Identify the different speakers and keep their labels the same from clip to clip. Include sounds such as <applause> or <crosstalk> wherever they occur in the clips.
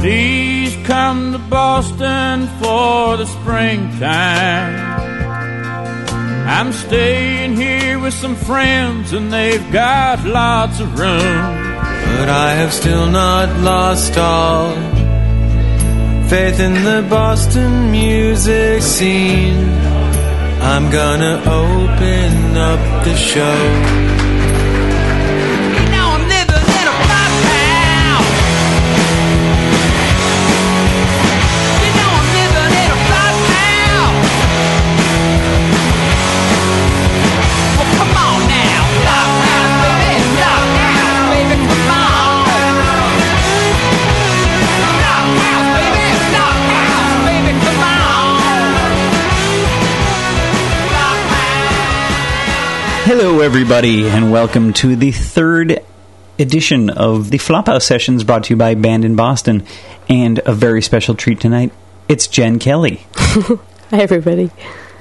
Speaker 1: Please come to Boston for the springtime. I'm staying here with some friends and they've got lots of room.
Speaker 2: But I have still not lost all faith in the Boston music scene. I'm gonna open up the show.
Speaker 3: Hello, everybody, and welcome to the third edition of the Flophouse Sessions brought to you by Band in Boston. And a very special treat tonight it's Jen Kelly. <laughs>
Speaker 4: Hi, everybody.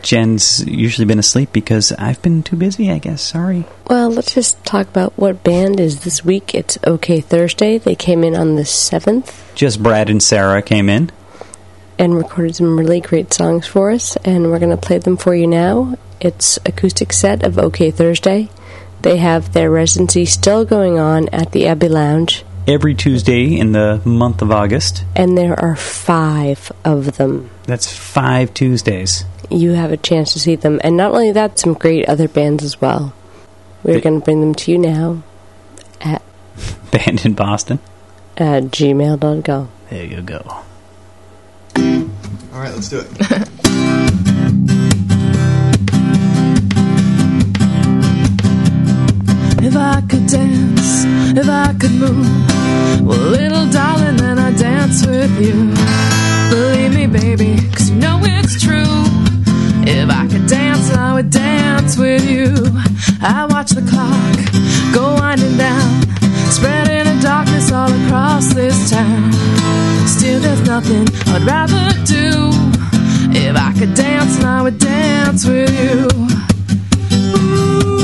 Speaker 3: Jen's usually been asleep because I've been too busy, I guess. Sorry.
Speaker 4: Well, let's just talk about what band is this week. It's Okay Thursday. They came in on the 7th
Speaker 3: Just Brad and Sarah came in.
Speaker 4: And recorded some really great songs for us, and we're going to play them for you now. It's acoustic set of Okay Thursday. They have their residency still going on at the Abbey Lounge,
Speaker 3: Every Tuesday in the month of August.
Speaker 4: and there are five of them.
Speaker 3: That's five Tuesdays.
Speaker 4: You have a chance to see them, and not only that, some great other bands as well. We're going to bring them to you now at <laughs>
Speaker 3: Band in Boston.
Speaker 4: uh, gmail.com.
Speaker 3: There you go.
Speaker 5: All right, let's do it. <laughs>
Speaker 6: If I could dance, if I could move, well, little darling, then I'd dance with you. Believe me, baby, cause you know it's true. If I could dance, I would dance with you. I watch the clock go winding down, spreading darkness all across this town. Still, there's nothing I'd rather do. If I could dance, I would dance with you. I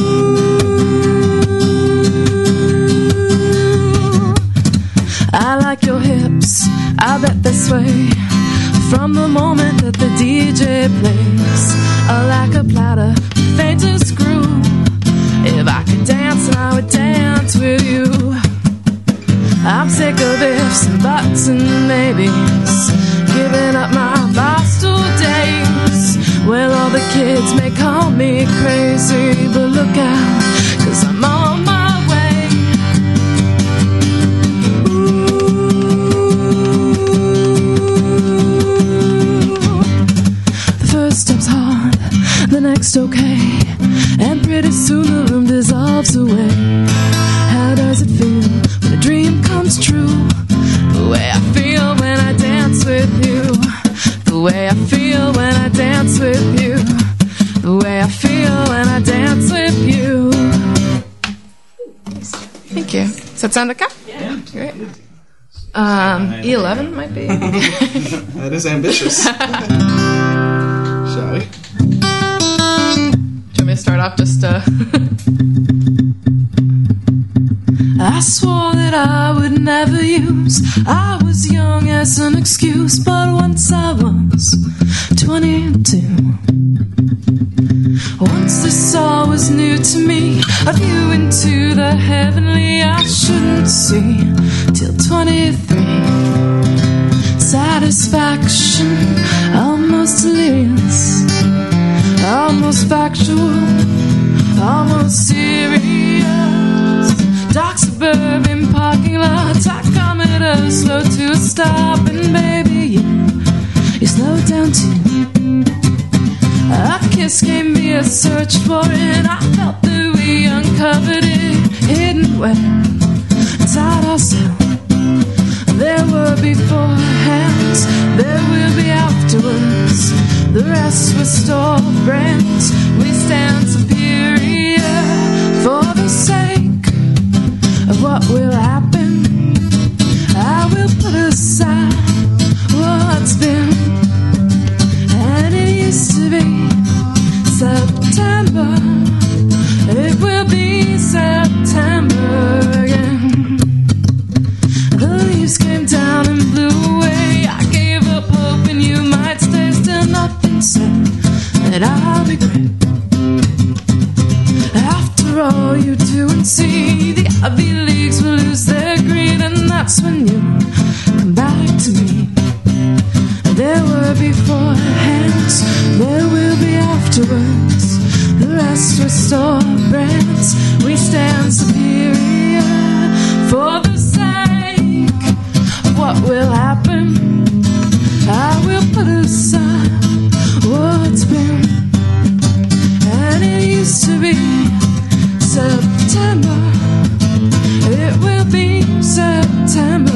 Speaker 7: sound okay? Yeah. Great. Um, E11 might be. <laughs>
Speaker 5: That is ambitious. <laughs> Shall we?
Speaker 7: Do you want me to start off just uh <laughs>
Speaker 6: I swore that I would never use I was young as an excuse, but once I was 22. Once this all was new to me, a view into the heavenly I shouldn't see till 23. Satisfaction, almost delirious, almost factual, almost serious. Dark suburban parking lot, tachometer slow to a stop, and baby, you, you slow down too. A kiss gave me a search warrant. I felt that we uncovered it, hidden where inside ourselves. There were beforehand, there will be afterwards. The rest was store brands. We stand superior for the sake of what will happen. September. September. It will be September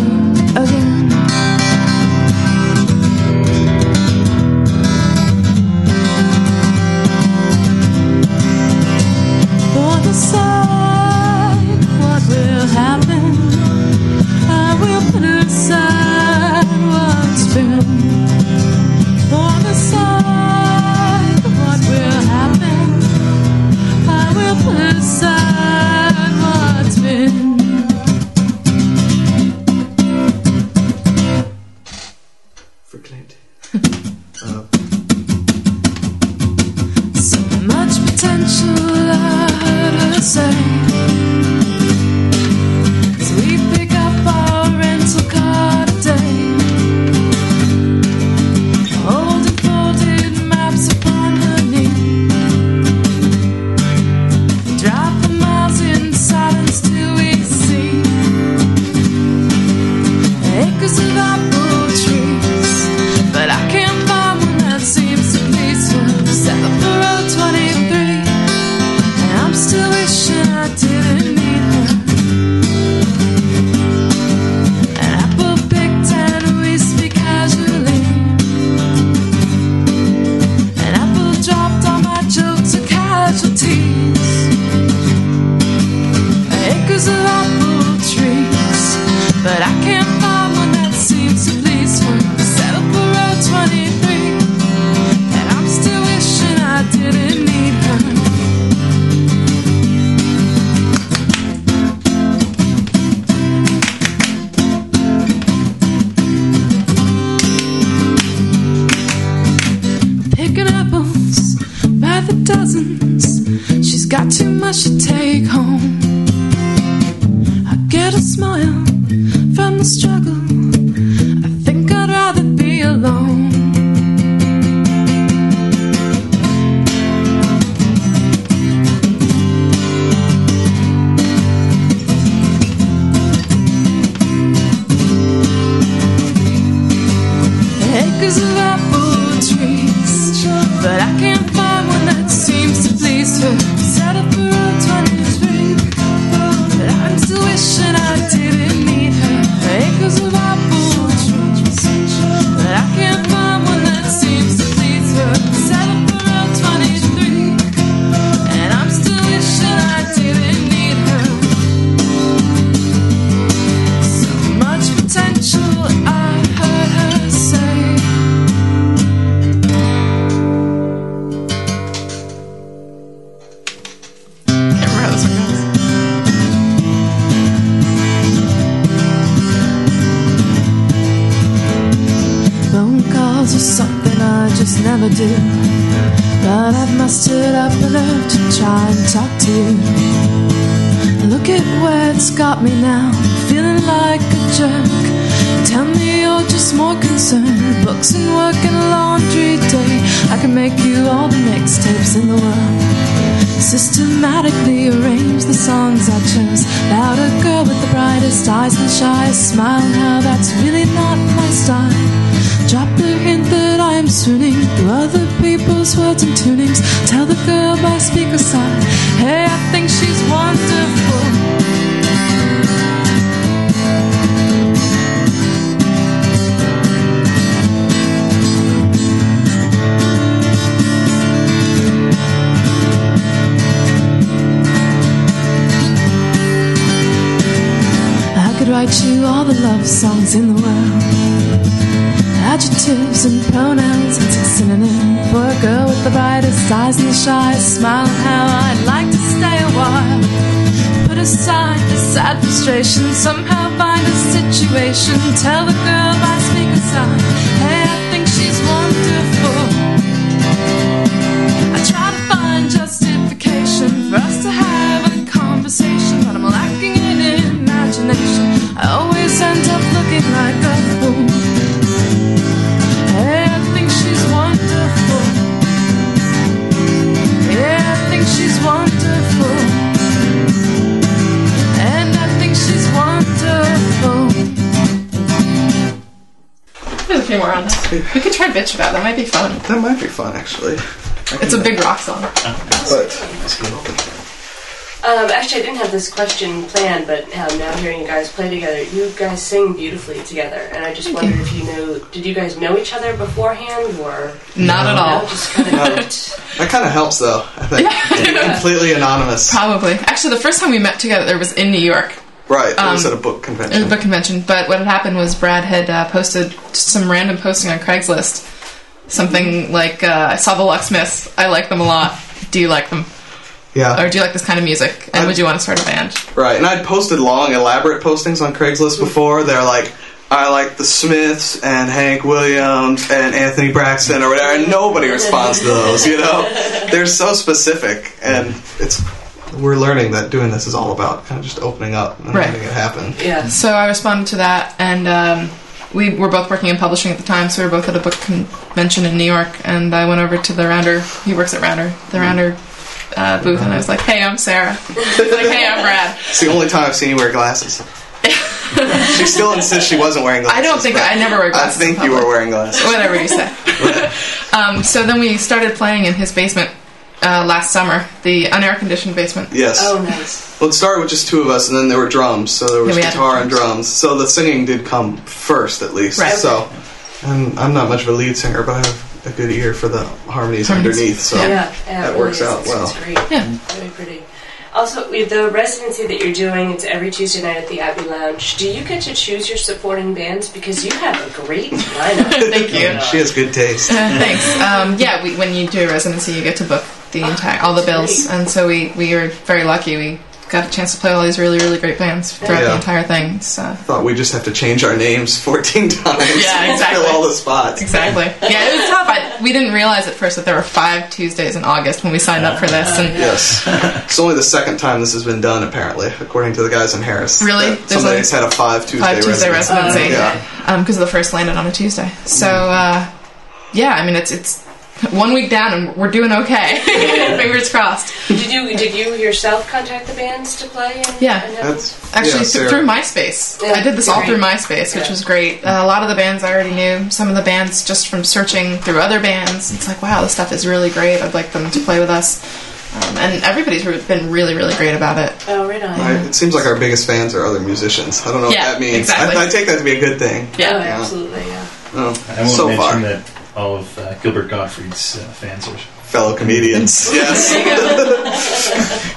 Speaker 6: Acres of apple trees, but I can't find one that seems to please her. But I've mustered up nerve to try and talk to you. Look at where it's got me now, feeling like a jerk. Tell me you're just more concerned with books and work and laundry day. I can make you all the mixtapes in the world. Systematically arrange the songs I chose. A girl with the brightest eyes and shyest smile. Now that's really not my style. Drop the hint that I am swooning through other people's words and tunings. Tell the girl by speaker side, hey, I think she's wonderful. I could write you all the love songs in the world. Adjectives and pronouns, it's a synonym for a girl with the brightest eyes and the shyest smile. How I'd like to stay a while. Put aside the sad frustration, somehow find a situation. Tell the girl by speaker side,
Speaker 7: There's a few more on there. We could try bitch about that. Might be fun.
Speaker 5: That might be fun, actually.
Speaker 7: It's a big rock song.
Speaker 5: But
Speaker 4: Um, actually, I didn't have this question planned, but um, now hearing you guys play together, you guys sing beautifully together, and I just wondered if you know, did you guys know each other beforehand, or
Speaker 7: Not at
Speaker 4: no,
Speaker 7: all.
Speaker 4: just kind of clicked?
Speaker 5: that kind of helps, though. I think <laughs> completely anonymous.
Speaker 7: Probably. Actually, the first time we met together there was in New York.
Speaker 5: Right. It was
Speaker 7: Um,
Speaker 5: at a book convention.
Speaker 7: It was a book convention. But what had happened was Brad had uh, posted some random posting on Craigslist. Something like, uh, I saw the Lucksmiths. I like them a lot. Do you like them?
Speaker 5: yeah.
Speaker 7: Or do you like this kind of music? And would you want to start a band?
Speaker 5: Right, and I'd posted long, elaborate postings on Craigslist before. They're like, I like the Smiths and Hank Williams and Anthony Braxton or whatever, and nobody responds to those, you know? They're so specific, and it's. We're learning that doing this is all about kind of just opening up and
Speaker 7: Right.
Speaker 5: letting it happen.
Speaker 4: Yeah.
Speaker 7: So I responded to that, and um, we were both working in publishing at the time, so we were both at a book convention in New York, and I went over to the Rounder. He works at Rounder, the Rounder uh, booth, and I was like, "Hey, I'm Sarah." He's like, "Hey, I'm Brad." <laughs>
Speaker 5: It's the only time I've seen you wear glasses. <laughs> she still insists she wasn't wearing glasses.
Speaker 7: I don't think I never wear glasses.
Speaker 5: I
Speaker 7: think
Speaker 5: you were wearing glasses.
Speaker 7: Whatever you say. <laughs> um, so then we started playing in his basement uh, last summer, the unair conditioned basement.
Speaker 5: Yes.
Speaker 4: Oh, nice.
Speaker 5: Well, it started with just two of us, and then there were drums. So there was
Speaker 7: Yeah, we had
Speaker 5: guitar and
Speaker 7: drums.
Speaker 5: drums. So the singing did come first, at least.
Speaker 7: Right.
Speaker 5: So, and I'm not much of a lead singer, but I have a good ear for the harmonies,
Speaker 7: Harmonies.
Speaker 5: underneath. So
Speaker 4: Yeah, yeah,
Speaker 5: that
Speaker 4: it really
Speaker 5: works
Speaker 4: is.
Speaker 5: out
Speaker 4: It's-
Speaker 5: well.
Speaker 4: It's great.
Speaker 7: Yeah.
Speaker 4: Very pretty. Also, with the residency that you're doing, it's every Tuesday night at the Abbey Lounge. Do you get to choose your supporting bands? Because you have a great lineup. <laughs>
Speaker 7: Thank you.
Speaker 5: She has good taste.
Speaker 7: Uh, <laughs> thanks. Um, yeah, we, when you do a residency, you get to book the entire all the bills, and so we we were very lucky. We got a chance to play all these really really great bands throughout
Speaker 5: Yeah.
Speaker 7: the entire thing. So I
Speaker 5: Thought we just have to change our names <laughs> 14 times.
Speaker 7: Yeah, exactly.
Speaker 5: Fill all the spots.
Speaker 7: exactly, yeah, it was tough. I, we didn't realize at first that there were five Tuesdays in August when we signed up for this, and
Speaker 5: Yes. It's only the second time this has been done, apparently, according to the guys in Harris.
Speaker 7: Really?
Speaker 5: That Somebody's had a five Tuesday
Speaker 7: five Tuesday
Speaker 5: residency.
Speaker 7: residency
Speaker 5: Yeah.
Speaker 7: because the first landed on a Tuesday. So uh, yeah, I mean it's it's one week down and we're doing okay. <laughs> Fingers crossed.
Speaker 4: did you did you yourself contact the bands to play? And,
Speaker 7: Yeah.
Speaker 4: and
Speaker 5: That's
Speaker 7: Actually,
Speaker 5: yeah,
Speaker 7: through MySpace.
Speaker 4: Yeah,
Speaker 7: I did this all through MySpace, which
Speaker 4: Yeah.
Speaker 7: was great. Uh, a lot of the bands I already knew. Some of the bands just from searching through other bands. It's like, wow, this stuff is really great. I'd like them to play with us. Um, and everybody's been really, really great about it.
Speaker 4: oh, right on.
Speaker 5: Right. It seems like our biggest fans are other musicians. I don't know
Speaker 7: Yeah,
Speaker 5: what that means.
Speaker 7: exactly.
Speaker 5: I, I take that to be a good thing.
Speaker 4: Oh,
Speaker 7: Yeah.
Speaker 4: absolutely, yeah.
Speaker 5: Oh,
Speaker 8: I won't
Speaker 5: so
Speaker 8: mention
Speaker 5: far.
Speaker 8: that all of uh, Gilbert Gottfried's uh, fans are.
Speaker 5: Fellow comedians. <laughs> yes.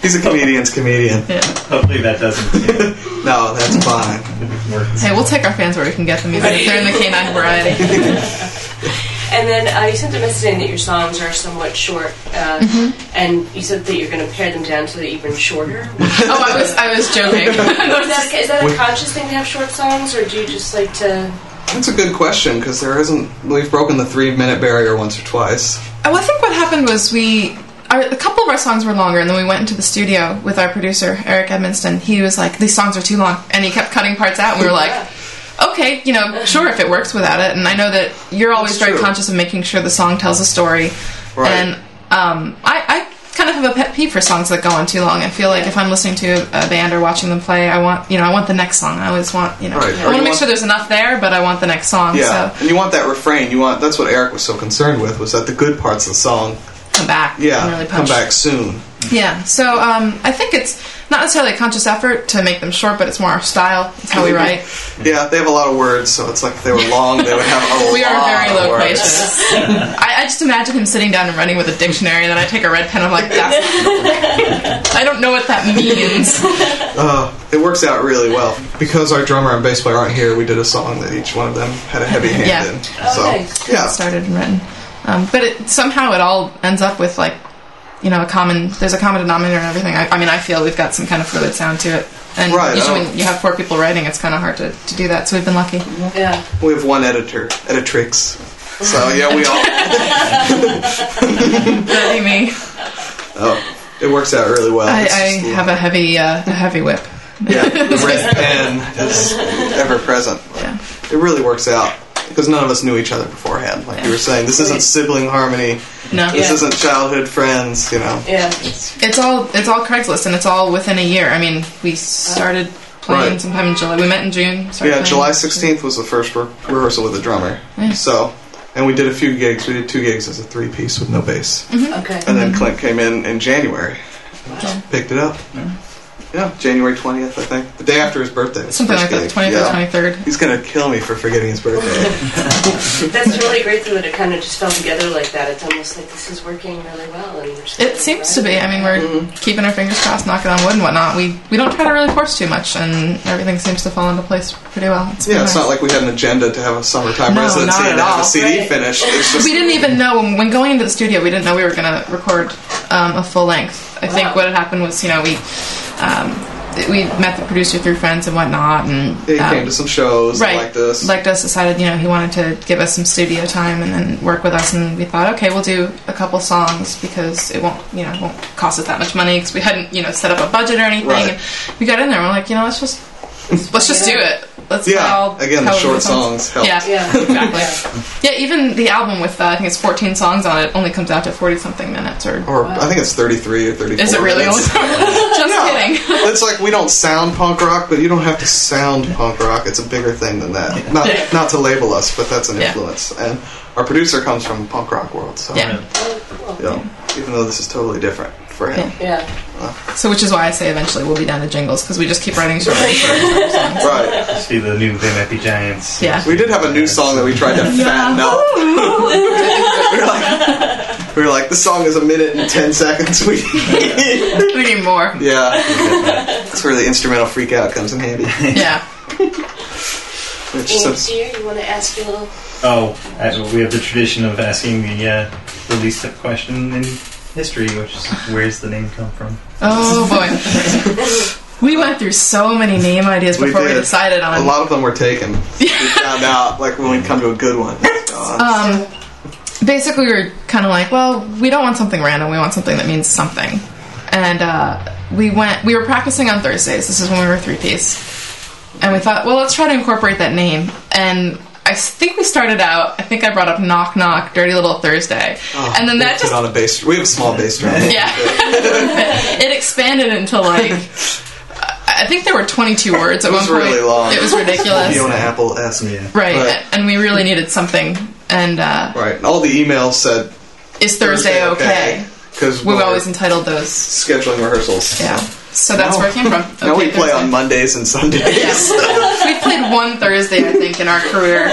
Speaker 5: He's a comedian's comedian.
Speaker 8: Hopefully that doesn't you know, <laughs>
Speaker 5: No, that's fine. <laughs>
Speaker 7: Hey, we'll take our fans where we can get them, even if they're in the canine variety.
Speaker 4: And then uh, you sent a message saying that your songs are somewhat short, uh,
Speaker 7: Mm-hmm.
Speaker 4: and you said that you're going to pare them down to they're even shorter.
Speaker 7: Oh, I was, I was joking.
Speaker 4: is, that, is that a conscious thing to have short songs, or do you just like to?
Speaker 5: That's a good question because there isn't. We've broken the three minute barrier once or twice.
Speaker 7: Well, I think what happened was we. Our, a couple of our songs were longer, and then we went into the studio with our producer Eric Edmonston. He was like, "These songs are too long," and he kept cutting parts out. And we were like, "Okay, you know, sure if it works without it." And I know that you're always
Speaker 5: That's
Speaker 7: very
Speaker 5: true.
Speaker 7: conscious of making sure the song tells a story.
Speaker 5: Right.
Speaker 7: And um, I, I kind of have a pet peeve for songs that go on too long. I feel like if I'm listening to a band or watching them play, I want you know I want the next song. I always want you know
Speaker 5: Right.
Speaker 7: I want to make sure there's enough there, but I want the next song.
Speaker 5: Yeah,
Speaker 7: So
Speaker 5: and you want that refrain. You want that's what Eric was so concerned with was that the good parts of the song,
Speaker 7: come back.
Speaker 5: yeah,
Speaker 7: really
Speaker 5: come back soon.
Speaker 7: Yeah, so um, I think it's not necessarily a conscious effort to make them short, but it's more our style. It's how we <laughs> write.
Speaker 5: Yeah, they have a lot of words, so it's like if they were long, they would have a <laughs>
Speaker 7: We
Speaker 5: lot
Speaker 7: are very
Speaker 5: of words.
Speaker 7: loquacious. <laughs> I, I just imagine him sitting down and writing with a dictionary, and then I take a red pen. I'm like, that's. I don't know what that means.
Speaker 5: Uh, it works out really well because our drummer and bass player aren't here. We did a song that each one of them had a heavy hand
Speaker 7: Yeah.
Speaker 5: in.
Speaker 4: Oh,
Speaker 5: so
Speaker 4: nice.
Speaker 5: yeah,
Speaker 7: Started and written, um, but it, somehow it all ends up with like, you know, a common. There's a common denominator and everything. I, I mean, I feel we've got some kind of fluid sound to it. And
Speaker 5: Right,
Speaker 7: usually when you have four people writing, it's kind of hard to, to do that. So we've been lucky.
Speaker 4: Yeah.
Speaker 5: we have one editor, editrix. So yeah, we all. <laughs> <laughs>
Speaker 7: That'd be me.
Speaker 5: Oh, it works out really well.
Speaker 7: I, I have a heavy, uh, a heavy whip.
Speaker 5: yeah, the <laughs> red pen is ever present.
Speaker 7: Yeah.
Speaker 5: It really works out because none of us knew each other beforehand. Like you were saying, this isn't sibling harmony.
Speaker 7: No,
Speaker 5: This
Speaker 4: Yeah.
Speaker 5: isn't childhood friends. You know.
Speaker 4: Yeah.
Speaker 7: it's all it's all Craigslist, and it's all within a year. I mean, we started playing
Speaker 5: Right.
Speaker 7: sometime in July. We met in June. started
Speaker 5: Yeah,
Speaker 7: playing.
Speaker 5: July 16th was the first re- rehearsal with the drummer.
Speaker 7: Yeah.
Speaker 5: So, and we did a few gigs. We did two gigs as a three piece with no bass. Mm-hmm.
Speaker 4: Okay.
Speaker 5: And then mm-hmm. Clint came in in January,
Speaker 7: Yeah.
Speaker 5: picked it up. Yeah, January 20th, I think. The day after his birthday. was
Speaker 7: Something like that,
Speaker 5: gig.
Speaker 7: 20th
Speaker 5: Yeah.
Speaker 7: or 23rd.
Speaker 5: He's gonna kill me for forgetting his birthday. <laughs>
Speaker 9: That's really great though that it kind of just fell together like that. It's almost like this is working really well, and we're
Speaker 7: It seems to be. I mean, we're keeping our fingers crossed, knocking on wood and whatnot. We we don't try to really force too much, and everything seems to fall into place pretty well. It's
Speaker 5: yeah,
Speaker 7: been
Speaker 5: it's
Speaker 7: nice.
Speaker 5: not like we had an agenda to have a summertime
Speaker 7: No,
Speaker 5: residency and
Speaker 7: at
Speaker 5: have
Speaker 7: all.
Speaker 5: a CD
Speaker 9: Right.
Speaker 5: finished. <laughs>
Speaker 7: We didn't even know when, when going into the studio. We didn't know we were going to record um, a full length. I think what had happened was, you know, we um, we met the producer through friends and whatnot, and
Speaker 5: he
Speaker 7: um,
Speaker 5: came to some shows
Speaker 7: right
Speaker 5: like this.
Speaker 7: liked us. Decided, you know, he wanted to give us some studio time and then work with us. And we thought, okay, we'll do a couple songs because it won't, you know, it won't cost us that much money because we hadn't, you know, set up a budget or anything.
Speaker 5: Right.
Speaker 7: And we got in there. and We're like, you know, let's just let's just do it. Let's
Speaker 5: Yeah,
Speaker 7: play all
Speaker 5: again, the short songs help.
Speaker 7: Yeah,
Speaker 9: Yeah. <laughs>
Speaker 7: exactly. Yeah, even the album with uh, I think it's 14 songs on it only comes out to 40 something minutes. Or
Speaker 5: or I think it's 33 or 34.
Speaker 7: is it really only? <laughs> Just
Speaker 5: Yeah.
Speaker 7: kidding.
Speaker 5: It's like we don't sound punk rock, but you don't have to sound punk rock. It's a bigger thing than that. Not
Speaker 7: Yeah.
Speaker 5: not to label us, but that's an
Speaker 7: Yeah.
Speaker 5: influence. And our producer comes from punk rock world, so
Speaker 7: Yeah.
Speaker 5: you know, even though this is totally different for him.
Speaker 9: Yeah.
Speaker 7: So which is why I say eventually we'll be down to jingles because we just keep writing shorter and shorter, and shorter songs.
Speaker 5: Right.
Speaker 8: See the new They Might Be Giants.
Speaker 7: Yeah.
Speaker 5: We did have a new song that we tried to fatten up. we were like, we were like, this song is a minute and ten seconds. We, <laughs>
Speaker 7: We need more.
Speaker 5: yeah, that's where the instrumental freak out comes in handy.
Speaker 7: Yeah.
Speaker 5: Which
Speaker 9: And
Speaker 5: since
Speaker 9: dear, you want to ask your little?
Speaker 8: Oh, uh, we have the tradition of asking the uh, the least tip question in history, which is where's the name come from?
Speaker 7: Oh boy. We went through so many name ideas
Speaker 5: We
Speaker 7: before we,
Speaker 5: did.
Speaker 7: decided on it.
Speaker 5: a lot of them were taken. We <laughs> found out like when we come to a good one.
Speaker 7: Um, basically we were kind of like well we don't want something random we want something that means something and uh, we went we were practicing on thursdays this is when we were three piece and we thought well let's try to incorporate that name and I think we started out. I think I brought up "Knock Knock," "Dirty Little Thursday,"
Speaker 5: oh,
Speaker 7: and then
Speaker 5: we
Speaker 7: that
Speaker 5: put
Speaker 7: just
Speaker 5: on a bass. We have a small bass drum. <laughs>
Speaker 7: yeah, <laughs> it expanded into like I think there were 22 words at
Speaker 5: It was really long.
Speaker 7: It was ridiculous,
Speaker 5: Fiona Apple esque.
Speaker 8: Yeah.
Speaker 7: right?
Speaker 5: Right.
Speaker 7: And we really needed something. And uh,
Speaker 5: Right. And all the emails said
Speaker 7: is Thursday okay?
Speaker 5: Because
Speaker 7: We've always entitled those.
Speaker 5: scheduling rehearsals.
Speaker 7: Yeah. So that's
Speaker 5: Now-
Speaker 7: where it came from. <laughs>
Speaker 5: Now we play
Speaker 7: Thursday.
Speaker 5: on Mondays and Sundays. <laughs>
Speaker 7: we played one Thursday, I think, in our career.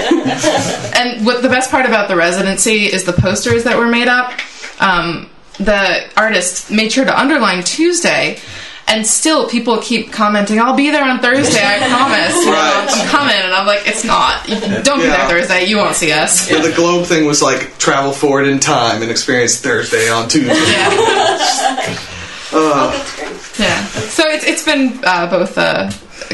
Speaker 7: And what the best part about the residency is the posters that were made up. Um, the artist made sure to underline Tuesday. And still, people keep commenting, "I'll be there on Thursday. I <laughs> promise. You know,
Speaker 5: Right.
Speaker 7: I'm coming." And I'm like, "It's not. Don't be
Speaker 5: Yeah.
Speaker 7: there Thursday. You won't see us."
Speaker 5: Yeah, the Globe thing was like travel forward in time and experience Thursday on Tuesday.
Speaker 7: Yeah.
Speaker 5: Uh,
Speaker 7: Yeah. So it's it's been uh, both uh,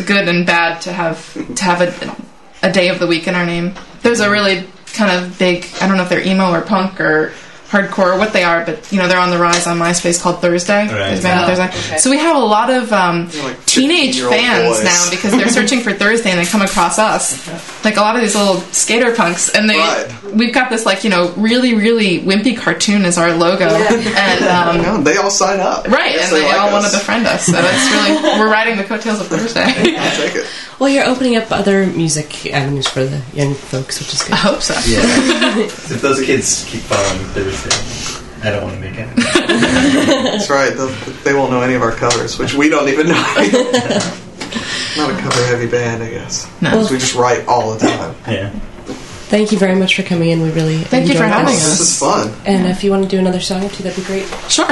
Speaker 7: good and bad to have to have a, a day of the week in our name. There's a really kind of big I don't know if they're emo or punk or hardcore what they are, but you know they're on the rise on MySpace called Thursday.
Speaker 8: Right.
Speaker 7: There's band
Speaker 9: Oh,
Speaker 7: Thursday.
Speaker 9: okay.
Speaker 7: So we have a lot of um,
Speaker 5: like
Speaker 7: teenage fans
Speaker 5: boys.
Speaker 7: now because they're searching for Thursday and they come across us. Like a lot of these little skater punks, and they
Speaker 5: Right.
Speaker 7: we've got this like you know really really wimpy cartoon as our logo, and <laughs> um,
Speaker 5: yeah, they all sign up.
Speaker 7: Right,
Speaker 5: Yes,
Speaker 7: and they,
Speaker 5: like
Speaker 7: all
Speaker 5: us.
Speaker 7: want to befriend us. So that's really we're riding the coattails of <laughs> Thursday.
Speaker 5: I'll take it.
Speaker 10: Well, you're opening up other music avenues for the young folks, which is good.
Speaker 7: I hope so.
Speaker 8: Yeah. <laughs> if those kids keep following Thursday, I don't want to make it.
Speaker 5: That's right. They'll, they won't know any of our covers, which we don't even know. <laughs> Not a cover heavy band, I guess.
Speaker 7: No.
Speaker 5: 'Cause we just write all the time.
Speaker 8: Yeah.
Speaker 10: Thank you very much for coming in. We really
Speaker 7: Thank you for
Speaker 10: enjoyed
Speaker 7: having
Speaker 10: this.
Speaker 7: us.
Speaker 5: This is fun.
Speaker 10: And if you want to do another song or two, that'd be great.
Speaker 7: Sure.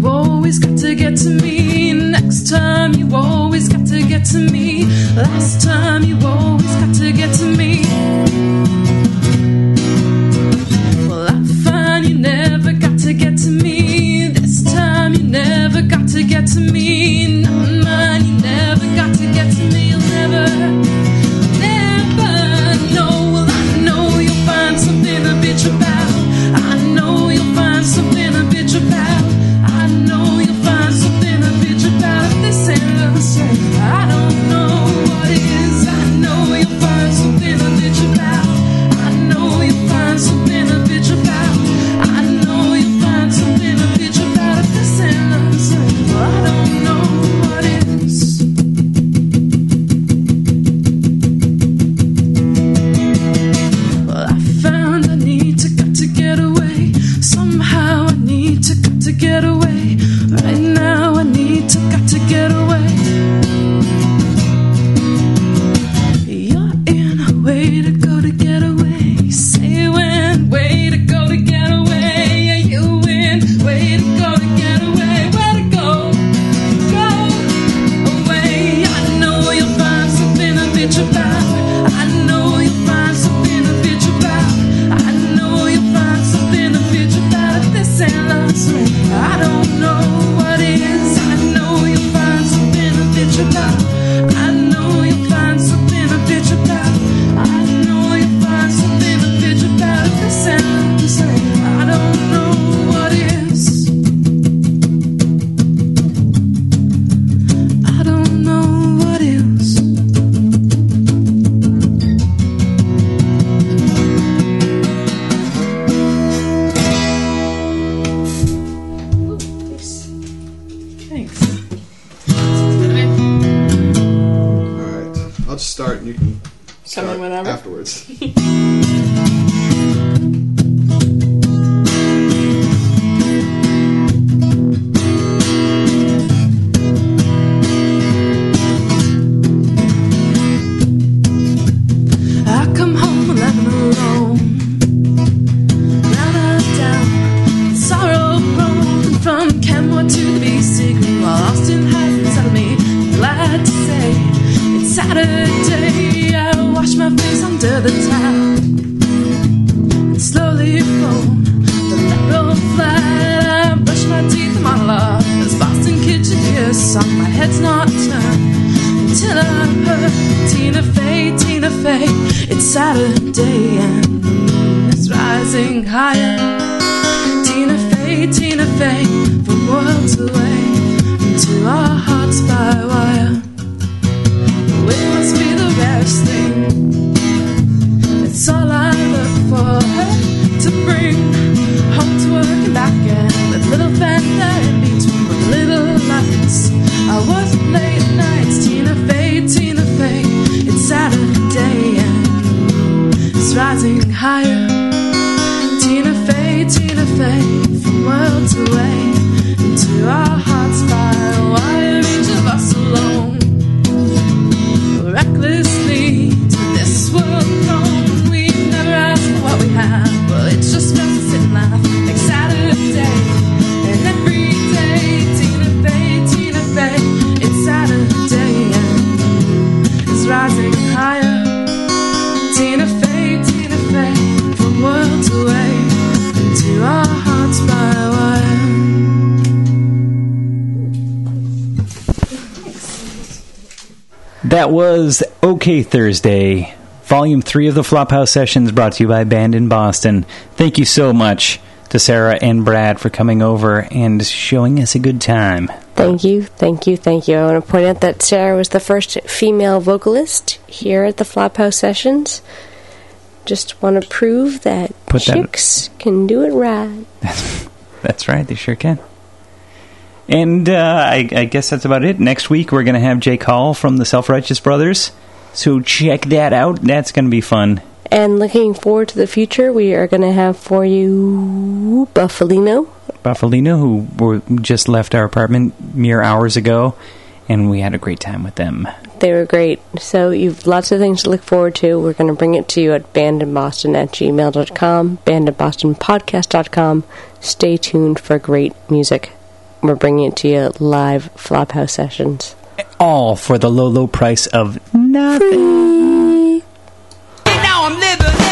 Speaker 6: You always got to get to me. Next time you always got to get to me. Last time you always got to get to me. Well, I find you never got to get to me. This time you never got to get to me. Not mine, you never got to get to me. You'll never,
Speaker 5: you can
Speaker 4: Come in
Speaker 5: start
Speaker 4: whenever.
Speaker 5: afterwards. <laughs>
Speaker 6: It's Saturday and is rising higher. Tina Fey, Tina Fey, from worlds away into our hearts by wire. It must be the rarest thing. It's all I look for her to bring home to work and back again with little fender in between but little lights. I was late nights, rising higher. Tina Fey, Tina Fey,
Speaker 3: That was Okay Thursday, Volume 3 of the Flophouse Sessions, brought to you by Band in Boston. Thank you so much to Sarah and Brad for coming over and showing us a good time.
Speaker 4: Thank you, thank you, thank you. I want to point out that Sarah was the first female vocalist here at the Flophouse Sessions. Just want to prove that
Speaker 3: Put that-
Speaker 4: chicks can do it right. <laughs>
Speaker 3: That's right, they sure can. And uh, I, I guess that's about it. Next week, we're going to have Jake Hall from the Self Righteous Brothers. So check that out. That's going to be fun.
Speaker 4: And looking forward to the future, we are going to have for you Buffalino.
Speaker 3: Buffalino, who just left our apartment mere hours ago, and we had a great time with them.
Speaker 4: They were great. So you've lots of things to look forward to. We're going to bring it to you at bandinboston at gmail.com, bandinbostonpodcast.com. Stay tuned for great music we're bringing it to you live Flophouse sessions.
Speaker 3: All for the low, low price of nothing. Free. Now I'm living.